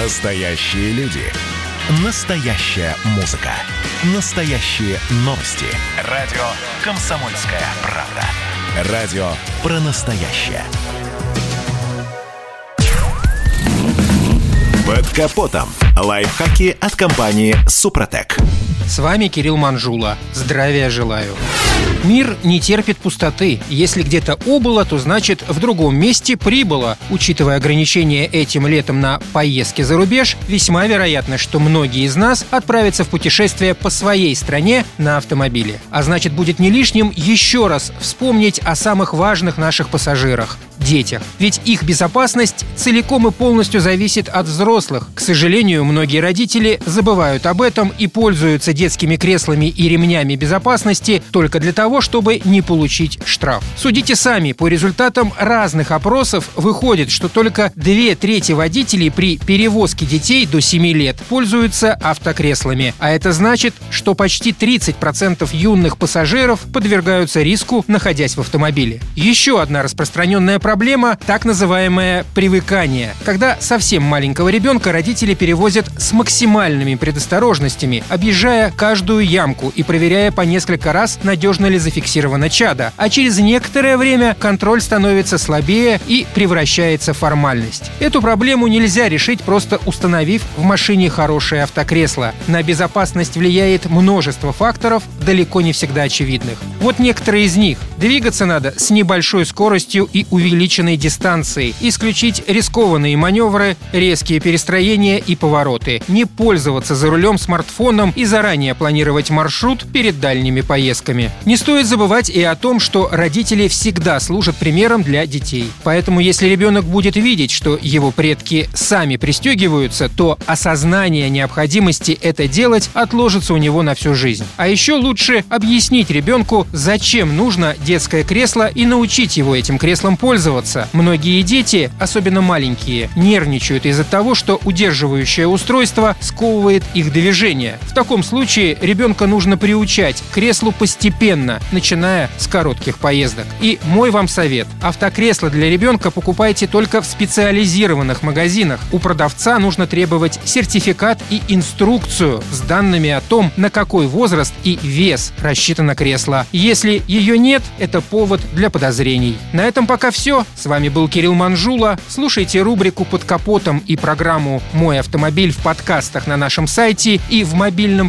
Настоящие люди. Настоящая музыка. Настоящие новости. Радио «Комсомольская правда». Радио про настоящее. Под капотом. Лайфхаки от компании «Супротек». С вами Кирилл Манжула. Здравия желаю. Мир не терпит пустоты. Если где-то убыло, то значит в другом месте прибыло. Учитывая ограничения этим летом на поездки за рубеж, весьма вероятно, что многие из нас отправятся в путешествие по своей стране на автомобиле. А значит, будет не лишним еще раз вспомнить о самых важных наших пассажирах детях. Ведь их безопасность целиком и полностью зависит от взрослых. К сожалению, многие родители забывают об этом и пользуются детскими креслами и ремнями безопасности только для того, чтобы не получить штраф. Судите сами, по результатам разных опросов выходит, что только две трети водителей при перевозке детей до 7 лет пользуются автокреслами. А это значит, что почти 30% юных пассажиров подвергаются риску, находясь в автомобиле. Еще одна распространенная проблема – так называемое привыкание, когда совсем маленького ребенка родители перевозят с максимальными предосторожностями, объезжая каждую ямку и проверяя по несколько раз, надежно ли зафиксировано чадо. А через некоторое время контроль становится слабее и превращается в формальность. Эту проблему нельзя решить, просто установив в машине хорошее автокресло. На безопасность влияет множество факторов, далеко не всегда очевидных. Вот некоторые из них. Двигаться надо с небольшой скоростью и увеличенной дистанции, исключить рискованные маневры, резкие перестроения и повороты, не пользоваться за рулем смартфоном и заранее планировать маршрут перед дальними поездками. Не стоит забывать и о том, что родители всегда служат примером для детей. Поэтому если ребенок будет видеть, что его предки сами пристегиваются, то осознание необходимости это делать отложится у него на всю жизнь. А еще лучше объяснить ребенку, зачем нужно детское кресло и научить его этим креслом пользоваться. Многие дети, особенно маленькие, нервничают из-за того, что удерживающее устройство сковывает их движение. В таком случае ребенка нужно приучать к креслу постепенно, начиная с коротких поездок. И мой вам совет. Автокресло для ребенка покупайте только в специализированных магазинах. У продавца нужно требовать сертификат и инструкцию с данными о том, на какой возраст и вес рассчитано кресло. Если ее нет, это повод для подозрений. На этом пока все. С вами был Кирилл Манжула. Слушайте рубрику «Под капотом» и программу «Мой автомобиль» в подкастах на нашем сайте и в мобильном